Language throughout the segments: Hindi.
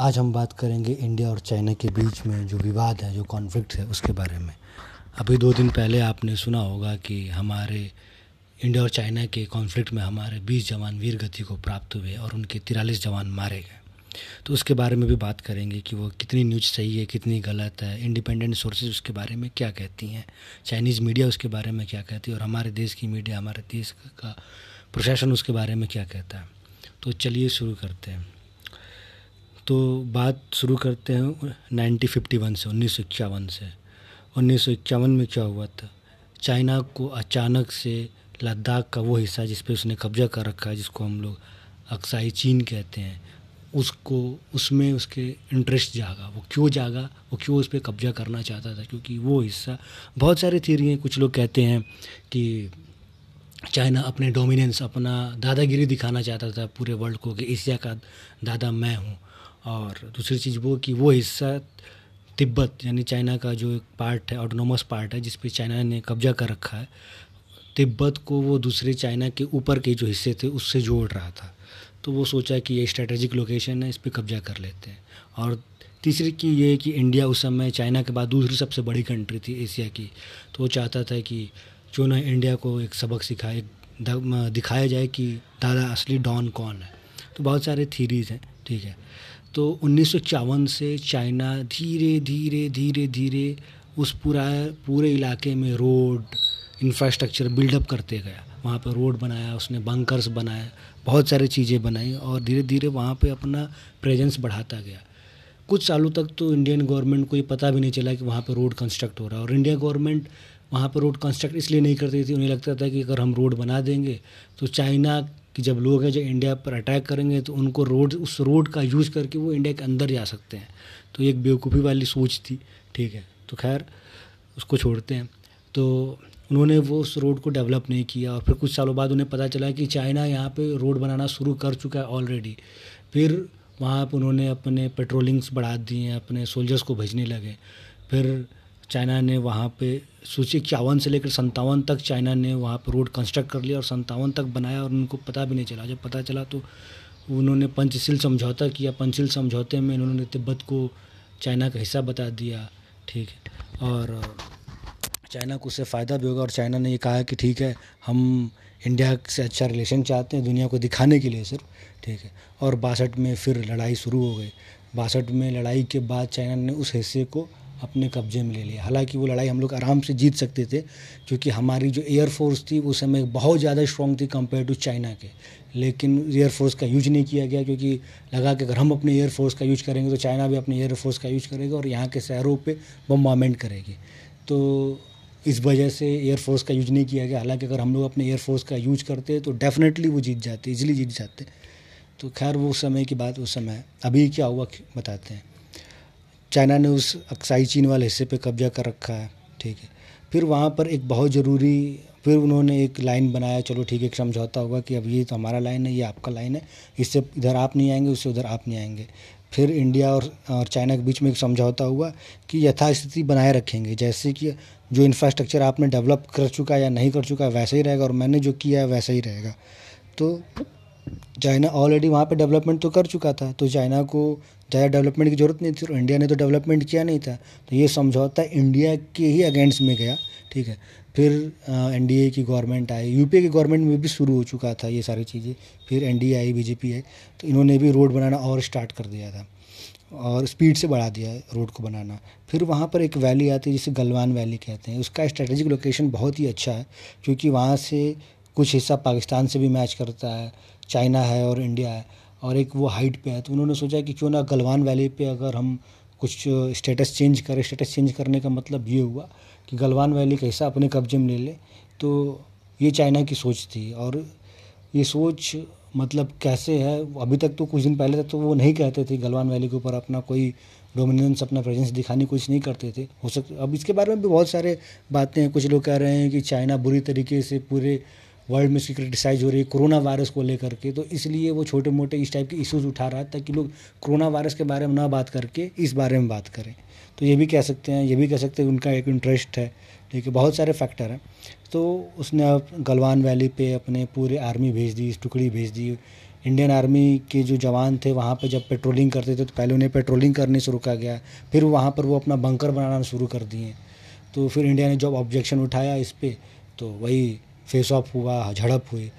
आज हम बात करेंगे इंडिया और चाइना के बीच में जो विवाद है, जो कॉन्फ्लिक्ट है, उसके बारे में। अभी दो दिन पहले आपने सुना होगा कि हमारे इंडिया और चाइना के कॉन्फ्लिक्ट में हमारे बीस जवान वीर गति को प्राप्त हुए और उनके तिरालीस जवान मारे गए। तो उसके बारे में भी बात करेंगे कि वो कितनी न्यूज़ सही है, कितनी गलत है इंडिपेंडेंट सोर्सेज उसके बारे में क्या कहती हैं चाइनीज़ मीडिया उसके बारे में क्या कहती है, और हमारे देश की मीडिया हमारे देश का प्रशासन उसके बारे में क्या कहता है। तो चलिए शुरू करते हैं। तो बात शुरू करते हैं नाइनटीन फिफ्टी वन से, उन्नीस सौ इक्यावन से। उन्नीस सौ इक्यावन में क्या हुआ था? चाइना को अचानक से लद्दाख का वो हिस्सा जिस पे उसने कब्जा कर रखा है, जिसको हम लोग अक्साई चीन कहते हैं, उसको, उसमें उसके इंटरेस्ट जागा। वो क्यों जागा? वो क्यों उस पर कब्जा करना चाहता था? क्योंकि वो हिस्सा, बहुत सारी थीरी हैं। कुछ लोग कहते हैं कि चाइना अपने डोमिनेंस अपना दादागिरी दिखाना चाहता था पूरे वर्ल्ड को कि एशिया का दादा मैं हूँ। और दूसरी चीज़ वो कि वो हिस्सा तिब्बत, यानी चाइना का जो एक पार्ट है ऑटोनोमस पार्ट है, जिस पे चाइना ने कब्जा कर रखा है, तिब्बत को वो दूसरे चाइना के ऊपर के जो हिस्से थे, उससे जोड़ रहा था। तो वो सोचा कि ये स्ट्रेटेजिक लोकेशन है, इस पर कब्जा कर लेते हैं। और तीसरी की ये कि इंडिया उस समय चाइना के बाद दूसरी सबसे बड़ी कंट्री थी एशिया की। तो वो चाहता था कि क्यों ना इंडिया को एक सबक सिखाए दिखाया जाए कि दादा असली डॉन कौन है। तो बहुत सारे थीरीज़ हैं, ठीक है। तो उन्नीस सौ चौवन से चाइना धीरे धीरे धीरे धीरे उस पूरा, पूरे इलाके में रोड इंफ्रास्ट्रक्चर बिल्डअप करते गया। वहाँ पर रोड बनाया, उसने बंकर्स बनाए, बहुत सारी चीज़ें बनाई और धीरे धीरे वहाँ पे अपना प्रेजेंस बढ़ाता गया। कुछ सालों तक तो इंडियन गवर्नमेंट को ये पता भी नहीं चला कि वहाँ पर रोड कंस्ट्रक्ट हो रहा है और इंडिया गवर्नमेंट वहाँ पर रोड कंस्ट्रक्ट इसलिए नहीं करती थी, उन्हें लगता था कि अगर हम रोड बना देंगे तो चाइना कि जब लोग हैं जो इंडिया पर अटैक करेंगे तो उनको रोड, उस रोड का यूज़ करके वो इंडिया के अंदर जा सकते हैं। तो एक बेवकूफ़ी वाली सोच थी, ठीक है। तो खैर, उसको छोड़ते हैं। तो उन्होंने वो उस रोड को डेवलप नहीं किया और फिर कुछ सालों बाद उन्हें पता चला कि चाइना यहाँ पे रोड बनाना शुरू कर चुका है ऑलरेडी फिर वहाँ पर उन्होंने अपने पेट्रोलिंग्स बढ़ा दिए अपने सोल्जर्स को भेजने लगे। फिर चाइना ने वहाँ पे सूची इक्यावन से लेकर संतावन तक चाइना ने वहाँ पर रोड कंस्ट्रक्ट कर लिया और संतावन तक बनाया और उनको पता भी नहीं चला। जब पता चला तो उन्होंने पंचशील समझौता किया। पंचशील समझौते में उन्होंने तिब्बत को चाइना का हिस्सा बता दिया। ठीक है। और चाइना को उससे फ़ायदा भी होगा और चाइना ने ये कहा कि ठीक है, हम इंडिया से अच्छा रिलेशन चाहते हैं दुनिया को दिखाने के लिए सिर्फ़। ठीक है। और बासठ में फिर लड़ाई शुरू हो गई। बासठ में लड़ाई के बाद चाइना ने उस हिस्से को अपने कब्जे में ले लिया। हालाँकि वो लड़ाई हम लोग आराम से जीत सकते थे, क्योंकि हमारी जो एयरफोर्स थी, उस समय बहुत ज़्यादा स्ट्रॉन्ग थी कंपेयर टू चाइना के। लेकिन एयरफोर्स का यूज़ नहीं किया गया, क्योंकि लगा कि अगर हम अपने एयरफोर्स का यूज़ करेंगे तो चाइना भी अपने एयरफोर्स का यूज़ करेगा और यहाँ के शहरों पर बम्बामेंट करेगी। तो इस वजह से एयरफोर्स का यूज़ नहीं किया गया। हालाँकि अगर हम लोग अपने एयरफोर्स का यूज़ करते तो डेफिनेटली वो जीत जाते इजीली जीत जाते। तो खैर, वो समय की बात, उस समय। अभी क्या हुआ, बताते हैं। चाइना ने उस अक्साई चीन वाले हिस्से पे कब्जा कर रखा है, ठीक है। फिर वहाँ पर एक बहुत ज़रूरी, फिर उन्होंने एक लाइन बनाया, चलो ठीक है, एक समझौता होगा कि अब ये तो हमारा लाइन है, ये आपका लाइन है, इससे इधर आप नहीं आएँगे, उससे उधर आप नहीं आएँगे। फिर इंडिया और और चाइना के बीच में एक समझौता हुआ कि यथास्थिति बनाए रखेंगे, जैसे कि जो इंफ्रास्ट्रक्चर आपने डेवलप कर चुका है या नहीं कर चुका है वैसा ही रहेगा, और मैंने जो किया है, वैसा ही रहेगा। तो चाइना ऑलरेडी वहाँ पे डेवलपमेंट तो कर चुका था तो चाइना को ज़्यादा डेवलपमेंट की ज़रूरत नहीं थी और इंडिया ने तो डेवलपमेंट किया नहीं था। तो ये समझौता इंडिया के ही अगेंस्ट में गया, ठीक है। फिर एनडीए की गवर्नमेंट आई यूपी की गवर्नमेंट में भी शुरू हो चुका था ये सारी चीज़ें। फिर एन आई बीजेपी आई तो इन्होंने भी रोड बनाना और स्टार्ट कर दिया था और स्पीड से बढ़ा दिया रोड को बनाना। फिर वहाँ पर एक वैली आती है जिसे गलवान वैली कहते हैं, उसका स्ट्रेटेजिक लोकेशन बहुत ही अच्छा है, क्योंकि वहाँ से कुछ हिस्सा पाकिस्तान से भी मैच करता है, चाइना है और इंडिया है, और एक वो हाइट पे है। तो उन्होंने सोचा कि क्यों ना गलवान वैली पे अगर हम कुछ स्टेटस चेंज करें। स्टेटस चेंज करने का मतलब ये हुआ कि गलवान वैली का हिस्सा अपने कब्जे में ले लें। तो ये चाइना की सोच थी और ये सोच मतलब कैसे है, अभी तक तो कुछ दिन पहले तक तो वो नहीं कहते थे गलवान वैली के ऊपर अपना कोई डोमिनेंस अपना प्रेजेंस दिखाने की कोशिश नहीं करते थे। हो सक, अब इसके बारे में भी बहुत सारे बातें हैं। कुछ लोग कह रहे हैं कि चाइना बुरी तरीके से पूरे वर्ल्ड में इसकी क्रिटिसाइज हो रही है कोरोना वायरस को लेकर के तो इसलिए वो छोटे मोटे इस टाइप के इश्यूज़ उठा रहा है ताकि लोग कोरोना वायरस के बारे में ना बात करके इस बारे में बात करें। तो ये भी कह सकते हैं, ये भी कह सकते हैं उनका एक इंटरेस्ट है ठीक है बहुत सारे फैक्टर हैं। तो उसने अब गलवान वैली पे अपने पूरे आर्मी भेज दी टुकड़ी भेज दी। इंडियन आर्मी के जो जवान थे, वहाँ पे जब पेट्रोलिंग करते थे तो पहले उन्हें पेट्रोलिंग करने शुरू रोका गया। फिर वहाँ पर वो अपना बंकर बनाना शुरू कर दिए। तो फिर इंडिया ने जब ऑब्जेक्शन उठाया इस पर तो वही फेस ऑफ़ हुआ, झड़प हुई।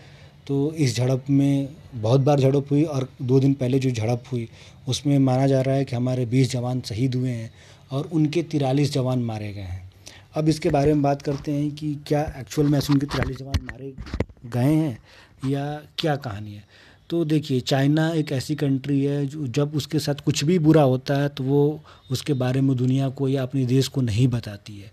तो इस झड़प में बहुत बार झड़प हुई और दो दिन पहले जो झड़प हुई, उसमें माना जा रहा है कि हमारे बीस जवान शहीद हुए हैं और उनके तिरालीस जवान मारे गए हैं। अब इसके बारे में बात करते हैं कि क्या एक्चुअल में ऐसे उनके तिरालीस जवान मारे गए हैं या क्या कहानी है। तो देखिए, चाइना एक ऐसी कंट्री है जो जब उसके साथ कुछ भी बुरा होता है तो वो उसके बारे में दुनिया को या अपने देश को नहीं बताती है।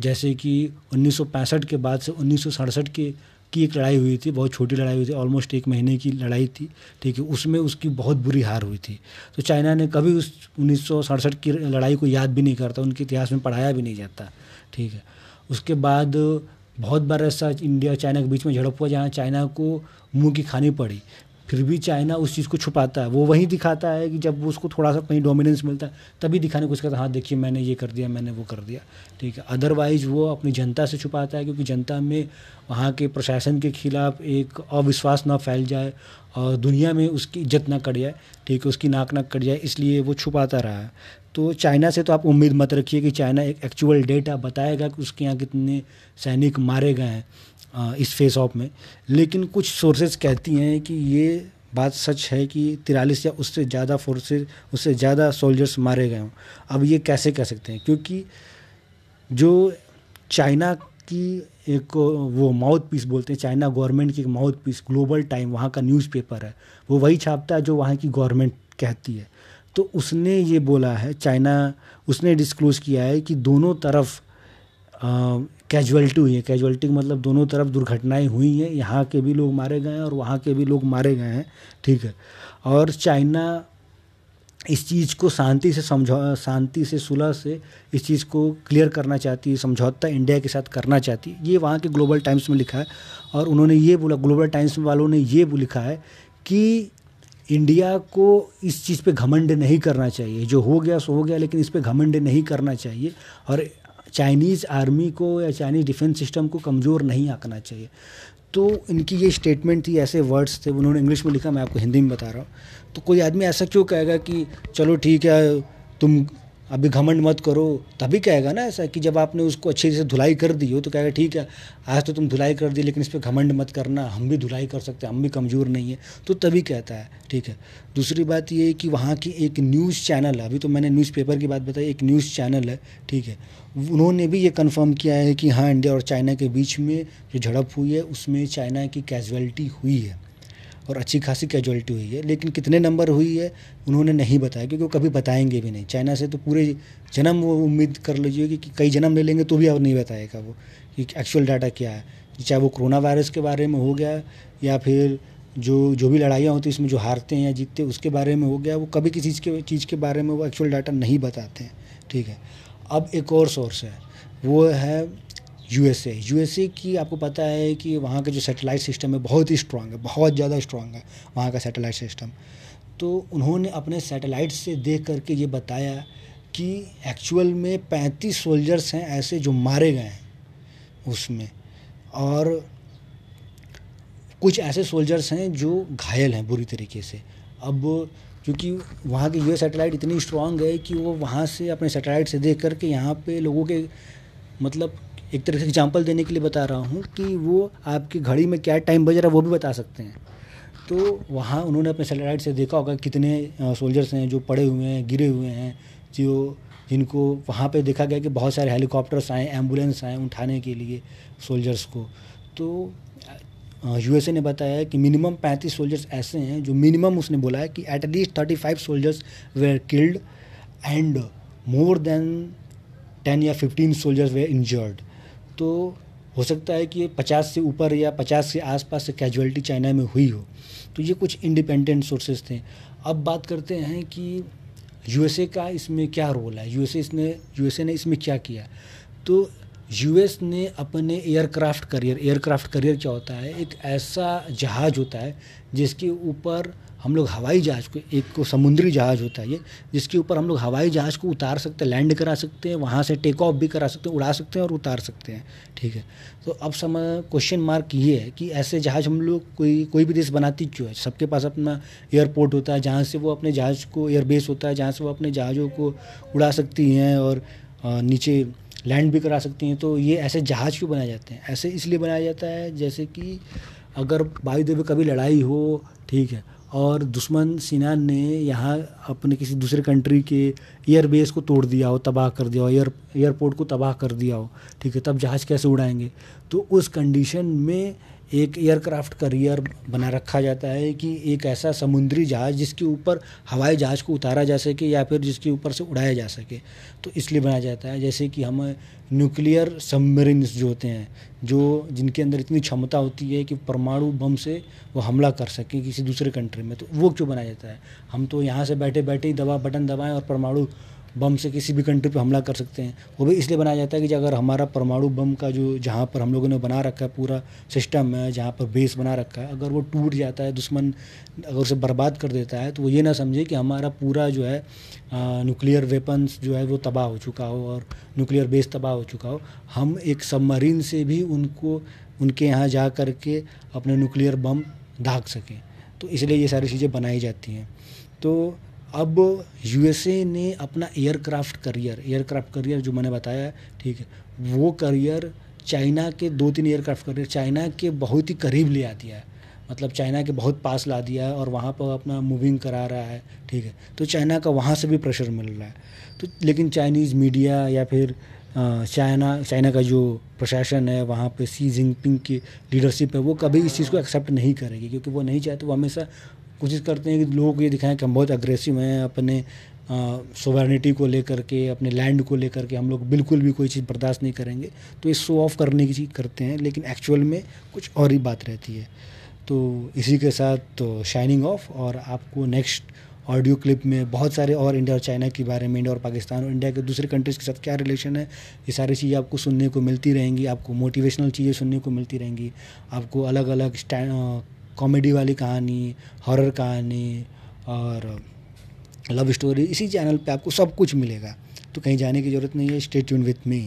जैसे कि उन्नीस सौ पैंसठ के बाद से उन्नीस के, की एक लड़ाई हुई थी, बहुत छोटी लड़ाई हुई थी ऑलमोस्ट एक महीने की लड़ाई थी, ठीक है, उसमें उसकी बहुत बुरी हार हुई थी। तो चाइना ने कभी उस उन्नीस सौ सड़सठ की लड़ाई को याद भी नहीं करता, उनके इतिहास में पढ़ाया भी नहीं जाता, ठीक है। उसके बाद बहुत बार ऐसा इंडिया चाइना के बीच में झड़प हुआ, जहाँ चाइना को मुँह की खानी पड़ी। फिर भी चाइना उस चीज़ को छुपाता है। वो वही दिखाता है कि जब उसको थोड़ा सा कहीं डोमिनेंस मिलता है, तभी दिखाने को करता हाँ देखिए, मैंने ये कर दिया, मैंने वो कर दिया। ठीक है। अदरवाइज़ वो अपनी जनता से छुपाता है, क्योंकि जनता में वहाँ के प्रशासन के खिलाफ एक अविश्वास ना फैल जाए और दुनिया में उसकी इज़्ज़त ना कट जाए। ठीक है, उसकी नाक ना कट जाए, इसलिए वो छुपाता रहा है। तो चाइना से तो आप उम्मीद मत रखिए कि चाइना एक एक्चुअल डेटा बताएगा कि उसके यहाँ कितने सैनिक मारे गए हैं। इस फेस ऑफ़ में। लेकिन कुछ सोर्सेज कहती हैं कि ये बात सच है कि तिरालीस या उससे ज़्यादा फोर्सेज उससे ज़्यादा सोल्जर्स मारे गए हों। अब ये कैसे कह सकते हैं? क्योंकि जो चाइना की एक वो माउथ पीस बोलते हैं, चाइना गवर्नमेंट की एक माउथ पीस ग्लोबल टाइम वहाँ का न्यूज़पेपर है, वो वही छापता है जो वहाँ की गवर्नमेंट कहती है। तो उसने ये बोला है, चाइना, उसने डिस्क्लोज किया है कि दोनों तरफ़ कैजुअल्टी हुई है। कैजुअल्टी मतलब दोनों तरफ़ दुर्घटनाएँ हुई हैं। यहाँ के भी लोग मारे गए हैं और वहाँ के भी लोग मारे गए हैं। ठीक है। और चाइना इस चीज़ को शांति से समझौ, शांति से, सुलह से इस चीज़ को क्लियर करना चाहती है, समझौता इंडिया के साथ करना चाहती है। ये वहाँ के ग्लोबल टाइम्स में लिखा है और उन्होंने ये बोला ग्लोबल टाइम्स वालों ने ये लिखा है कि इंडिया को इस चीज़ पे घमंड नहीं करना चाहिए। जो हो गया, सो हो गया, लेकिन इस पे घमंड नहीं करना चाहिए। और चाइनीज़ आर्मी को या चाइनीज़ डिफेंस सिस्टम को कमज़ोर नहीं आंकना चाहिए। तो इनकी ये स्टेटमेंट थी, ऐसे वर्ड्स थे, उन्होंने इंग्लिश में लिखा, मैं आपको हिंदी में बता रहा हूँ। तो कोई आदमी ऐसा क्यों कहेगा कि, चलो ठीक है, तुम अभी घमंड मत करो। तभी कहेगा ना ऐसा कि जब आपने उसको अच्छे से धुलाई कर दी हो तो कहेगा, ठीक है, आज तो तुम धुलाई कर दी, लेकिन इस पर घमंड मत करना। हम भी धुलाई कर सकते हैं, हम भी कमज़ोर नहीं है। तो तभी कहता है, ठीक है। दूसरी बात ये कि वहाँ की एक न्यूज़ चैनल है अभी तो मैंने न्यूज़पेपर की बात बताई, एक न्यूज़ चैनल है, ठीक है। उन्होंने भी ये कन्फर्म किया है कि हाँ इंडिया और चाइना के बीच में जो झड़प हुई है, उसमें चाइना की कैजुअलिटी हुई है। और अच्छी खासी कैजुअलिटी हुई है। लेकिन कितने नंबर हुई है, उन्होंने नहीं बताया, क्योंकि वो कभी बताएँगे भी नहीं। चाइना से तो पूरे जन्म वो उम्मीद कर लीजिए कि कई जन्म ले लेंगे तो भी अब नहीं बताएगा वो कि एक्चुअल डाटा क्या है। चाहे वो कोरोना वायरस के बारे में हो गया, या फिर जो जो भी लड़ाइयाँ होती हैं, इसमें जो हारते हैं या जीतते हैं, उसके बारे में हो गया, वो कभी किसी चीज़ के चीज़ के बारे में वो एक्चुअल डाटा नहीं बताते हैं। ठीक है। अब एक और सोर्स है, वो है यूएसए यूएसए की आपको पता है कि वहाँ का जो सैटेलाइट सिस्टम है, बहुत ही स्ट्रांग है, बहुत ज़्यादा स्ट्रांग है वहाँ का सैटेलाइट सिस्टम। तो उन्होंने अपने सैटेलाइट से देख करके ये बताया कि एक्चुअल में पैंतीस सोल्जर्स हैं ऐसे जो मारे गए हैं उसमें। और कुछ ऐसे सोल्जर्स हैं जो घायल हैं बुरी तरीके से। अब क्योंकि वहाँ की यूएस सैटेलाइट इतनी स्ट्रांग है कि वो वहाँ से अपने सैटेलाइट से देख करके यहाँ पे लोगों के मतलब एक तरह से एग्ज़ाम्पल देने के लिए बता रहा हूँ कि वो आपकी घड़ी में क्या टाइम बज रहा है वो भी बता सकते हैं। तो वहाँ उन्होंने अपने सेटेलाइट से देखा होगा कितने सोल्जर्स हैं जो पड़े हुए हैं, गिरे हुए हैं, जो जिनको वहाँ पे देखा गया कि बहुत सारे हेलीकॉप्टर्स आए एंबुलेंस आए उठाने के लिए सोल्जर्स को। तो यूएसए ने बताया कि मिनिमम पैंतीस सोल्जर्स ऐसे हैं जो मिनिमम उसने बोला है कि at least thirty five soldiers were killed and more than ten या फिफ्टीन सोल्जर्स वेयर इंजर्ड तो हो सकता है कि पचास से ऊपर या पचास के आसपास से कैजुअलिटी चाइना में हुई हो। तो ये कुछ इंडिपेंडेंट सोर्सेज थे। अब बात करते हैं कि यूएसए का इसमें क्या रोल है? यूएसए इसने यूएसए ने इसमें क्या किया? तो यूएस ने अपने एयरक्राफ्ट करियर एयरक्राफ्ट करियर क्या होता है? एक ऐसा जहाज़ होता है जिसके ऊपर हम लोग हवाई जहाज़ को, एक को समुद्री जहाज़ होता है ये, जिसके ऊपर हम लोग हवाई जहाज़ को उतार सकते हैं, लैंड करा सकते हैं, वहाँ से टेक ऑफ़ भी करा सकते हैं, उड़ा सकते हैं और उतार सकते हैं, ठीक है? तो अब समय क्वेश्चन मार्क ये है कि ऐसे जहाज़ हम लोग कोई कोई भी देश बनाती क्यों है? सबके पास अपना एयरपोर्ट होता है, जहाँ से वो अपने जहाज़ को एयरबेस होता है, जहाँ से वो अपने जहाज़ों को उड़ा सकती हैं और नीचे लैंड भी करा सकती हैं तो ये ऐसे जहाज़ क्यों बनाए जाते हैं? ऐसे इसलिए बनाया जाता है जैसे कि अगर वायुदेव में कभी लड़ाई हो, ठीक है, और दुश्मन सिन्हा ने यहाँ अपने किसी दूसरे कंट्री के एयरबेस को तोड़ दिया हो, तबाह कर दिया हो एयर एयरपोर्ट को तबाह कर दिया हो, ठीक है, तब जहाज़ कैसे उड़ाएँगे? तो उस कंडीशन में एक एयरक्राफ्ट करियर बना रखा जाता है कि एक ऐसा समुद्री जहाज़ जिसके ऊपर हवाई जहाज़ को उतारा जा सके या फिर जिसके ऊपर से उड़ाया जा सके। तो इसलिए बनाया जाता है, जैसे कि हम न्यूक्लियर सबमरीन्स जो होते हैं, जो जिनके अंदर इतनी क्षमता होती है कि परमाणु बम से वो हमला कर सके किसी दूसरे कंट्री में तो वो क्यों बनाया जाता है? हम तो यहाँ से बैठे बैठे ही दबा बटन दबाएँ और परमाणु बम से किसी भी कंट्री पे हमला कर सकते हैं। वो भी इसलिए बनाया जाता है कि अगर हमारा परमाणु बम का जो, जहाँ पर हम लोगों ने बना रखा है, पूरा सिस्टम है, जहाँ पर बेस बना रखा है, अगर वो टूट जाता है, दुश्मन अगर उसे बर्बाद कर देता है तो वो ये ना समझे कि हमारा पूरा जो है न्यूक्लियर वेपन्स जो है वो तबाह हो चुका हो और न्यूक्लियर बेस तबाह हो चुका हो। हम एक सबमरीन से भी उनको, उनके यहाँ जा कर के अपने न्यूक्लियर बम दाग सकें। तो इसलिए ये सारी चीज़ें बनाई जाती हैं। तो अब यूएसए ने अपना एयरक्राफ्ट करियर एयरक्राफ्ट करियर जो मैंने बताया, ठीक है, वो करियर चाइना के दो तीन एयरक्राफ्ट करियर चाइना के बहुत ही करीब ले आ दिया है। मतलब चाइना के बहुत पास ला दिया है और वहाँ पर अपना मूविंग करा रहा है, ठीक है। तो चाइना का वहाँ से भी प्रेशर मिल रहा है। तो लेकिन चाइनीज़ मीडिया या फिर चाइना चाइना का जो प्रशासन है, वहाँ पे सी जिनपिंग की लीडरशिप है, वो कभी इस चीज़ को एक्सेप्ट नहीं करेगी, क्योंकि वो नहीं चाहते, वो हमेशा कोशिश करते हैं कि लोगों ये दिखाएँ कि हम बहुत अग्रेसिव हैं, अपने सोवर्निटी को लेकर के, अपने लैंड को लेकर के हम लोग बिल्कुल भी कोई चीज़ बर्दाश्त नहीं करेंगे। तो ये शो ऑफ़ करने की चीज़ करते हैं, लेकिन एक्चुअल में कुछ और ही बात रहती है। तो इसी के साथ तो शाइनिंग ऑफ़ और आपको नेक्स्ट ऑडियो क्लिप में बहुत सारे और इंडिया और चाइना के बारे में इंडिया और पाकिस्तान और इंडिया के दूसरे कंट्रीज़ के साथ क्या रिलेशन है, ये सारी चीज़ें आपको सुनने को मिलती रहेंगी, आपको मोटिवेशनल चीज़ें सुनने को मिलती रहेंगी, आपको अलग अलग कॉमेडी वाली कहानी, हॉरर कहानी और लव स्टोरी इसी चैनल पे आपको सब कुछ मिलेगा। तो कहीं जाने की ज़रूरत नहीं है स्टे ट्यून विथ मी